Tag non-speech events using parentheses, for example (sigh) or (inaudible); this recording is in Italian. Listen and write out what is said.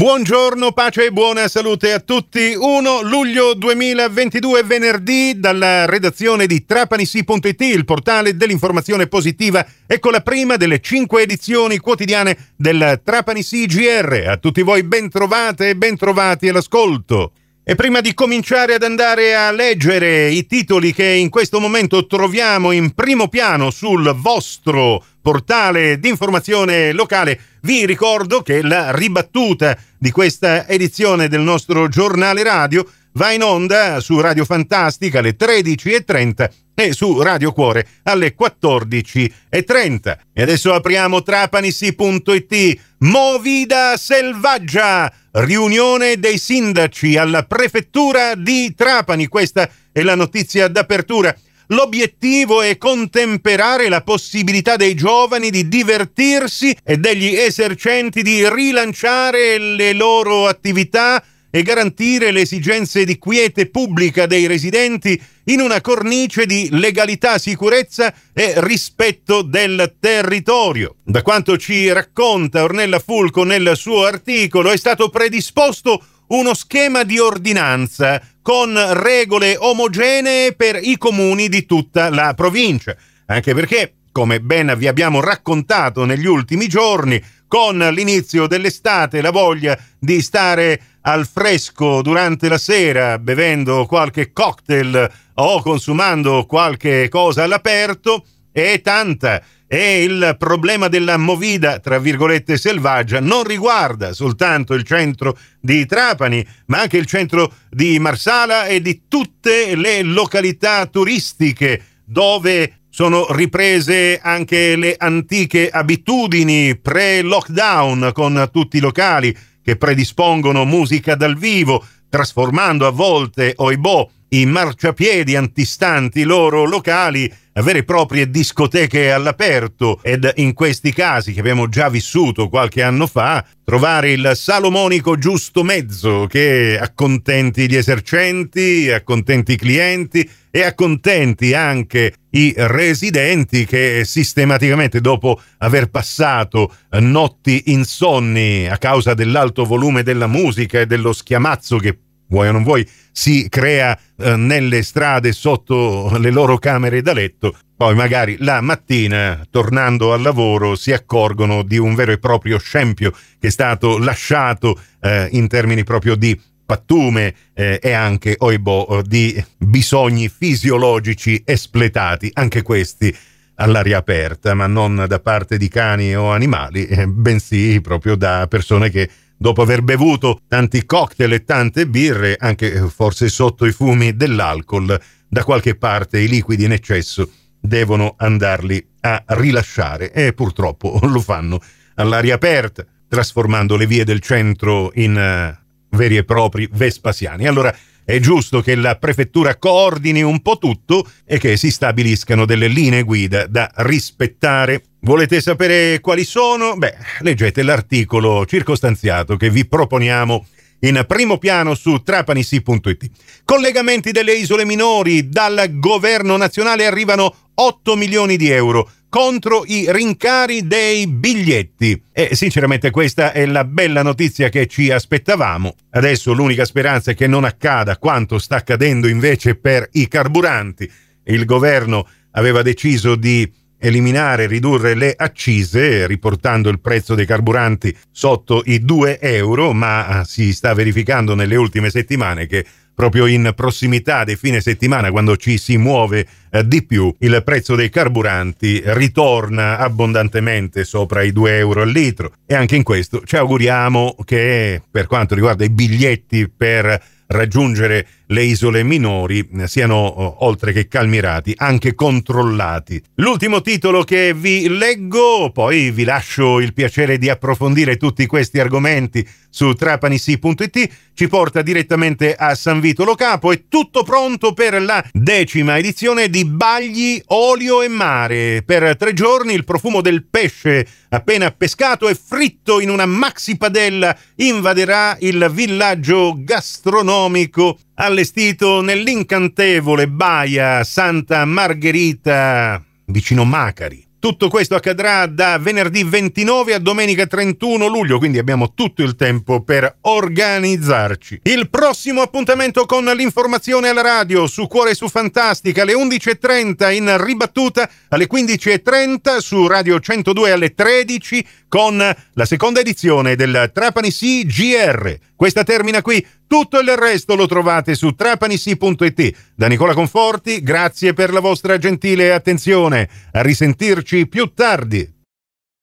Buongiorno, pace e buona salute a tutti. 1 luglio 2022, venerdì, dalla redazione di trapanisi.it, il portale dell'informazione positiva. Ecco la prima delle cinque edizioni quotidiane del Trapanisi GR. A tutti voi ben trovate e ben trovati all'ascolto. E prima di cominciare ad andare a leggere i titoli che in questo momento troviamo in primo piano sul vostro portale di informazione locale, vi ricordo che la ribattuta di questa edizione del nostro giornale radio va in onda su Radio Fantastica alle 13.30 e su Radio Cuore alle 14.30. E adesso apriamo trapanisi.it. Movida selvaggia! Riunione dei sindaci alla prefettura di Trapani. Questa è la notizia d'apertura. L'obiettivo è contemperare la possibilità dei giovani di divertirsi e degli esercenti di rilanciare le loro attività e garantire le esigenze di quiete pubblica dei residenti in una cornice di legalità, sicurezza e rispetto del territorio. Da quanto ci racconta Ornella Fulco nel suo articolo, è stato predisposto uno schema di ordinanza con regole omogenee per i comuni di tutta la provincia, anche perché, come ben vi abbiamo raccontato negli ultimi giorni, con l'inizio dell'estate la voglia di stare al fresco durante la sera bevendo qualche cocktail o consumando qualche cosa all'aperto è tanta. E il problema della movida, tra virgolette, selvaggia non riguarda soltanto il centro di Trapani, ma anche il centro di Marsala e di tutte le località turistiche dove sono riprese anche le antiche abitudini pre-lockdown con tutti i locali che predispongono musica dal vivo, trasformando a volte, oibò, i marciapiedi antistanti loro locali vere e proprie discoteche all'aperto ed in questi casi che abbiamo già vissuto qualche anno fa trovare il salomonico giusto mezzo che accontenti gli esercenti, accontenti i clienti e accontenti anche i residenti che sistematicamente dopo aver passato notti insonni a causa dell'alto volume della musica e dello schiamazzo che vuoi o non vuoi, si crea eh, nelle strade sotto le loro camere da letto, poi magari la mattina, tornando al lavoro, si accorgono di un vero e proprio scempio che è stato lasciato eh, in termini proprio di pattume eh, e anche, oibò, di bisogni fisiologici espletati, anche questi all'aria aperta, ma non da parte di cani o animali, eh, bensì proprio da persone che dopo aver bevuto tanti cocktail e tante birre, anche forse sotto i fumi dell'alcol, da qualche parte i liquidi in eccesso devono andarli a rilasciare e purtroppo (laughs) lo fanno all'aria aperta, trasformando le vie del centro in uh, veri e propri Vespasiani. Allora è giusto che la prefettura coordini un po' tutto e che si stabiliscano delle linee guida da rispettare. Volete sapere quali sono? Beh, leggete l'articolo circostanziato che vi proponiamo in primo piano su trapanisi.it. Collegamenti delle isole minori dal governo nazionale arrivano 8 milioni di euro contro i rincari dei biglietti. E sinceramente questa è la bella notizia che ci aspettavamo. Adesso l'unica speranza è che non accada quanto sta accadendo invece per i carburanti. Il governo aveva deciso di eliminare, ridurre le accise, riportando il prezzo dei carburanti sotto i 2 euro, ma si sta verificando nelle ultime settimane che proprio in prossimità dei fine settimana, quando ci si muove eh, di più, il prezzo dei carburanti ritorna abbondantemente sopra i 2 euro al litro. E anche in questo ci auguriamo che per quanto riguarda i biglietti per raggiungere le isole minori siano oltre che calmirati anche controllati. L'ultimo titolo che vi leggo, poi vi lascio il piacere di approfondire tutti questi argomenti su trapanisi.it, ci porta direttamente a San Vito Lo Capo. È tutto pronto per la decima edizione di Bagli Olio e Mare. Per tre giorni il profumo del pesce appena pescato e fritto in una maxi padella invaderà il villaggio gastronomico allestito nell'incantevole baia Santa Margherita vicino Macari. Tutto questo accadrà da venerdì 29 a domenica 31 luglio, quindi abbiamo tutto il tempo per organizzarci. Il prossimo appuntamento con l'informazione alla radio su Cuore su Fantastica alle 11.30 in ribattuta alle 15.30 su Radio 102 alle 13 con la seconda edizione del Trapani CGR. Questa termina qui, tutto il resto lo trovate su trapanisi.it. Da Nicola Conforti, grazie per la vostra gentile attenzione. A risentirci più tardi.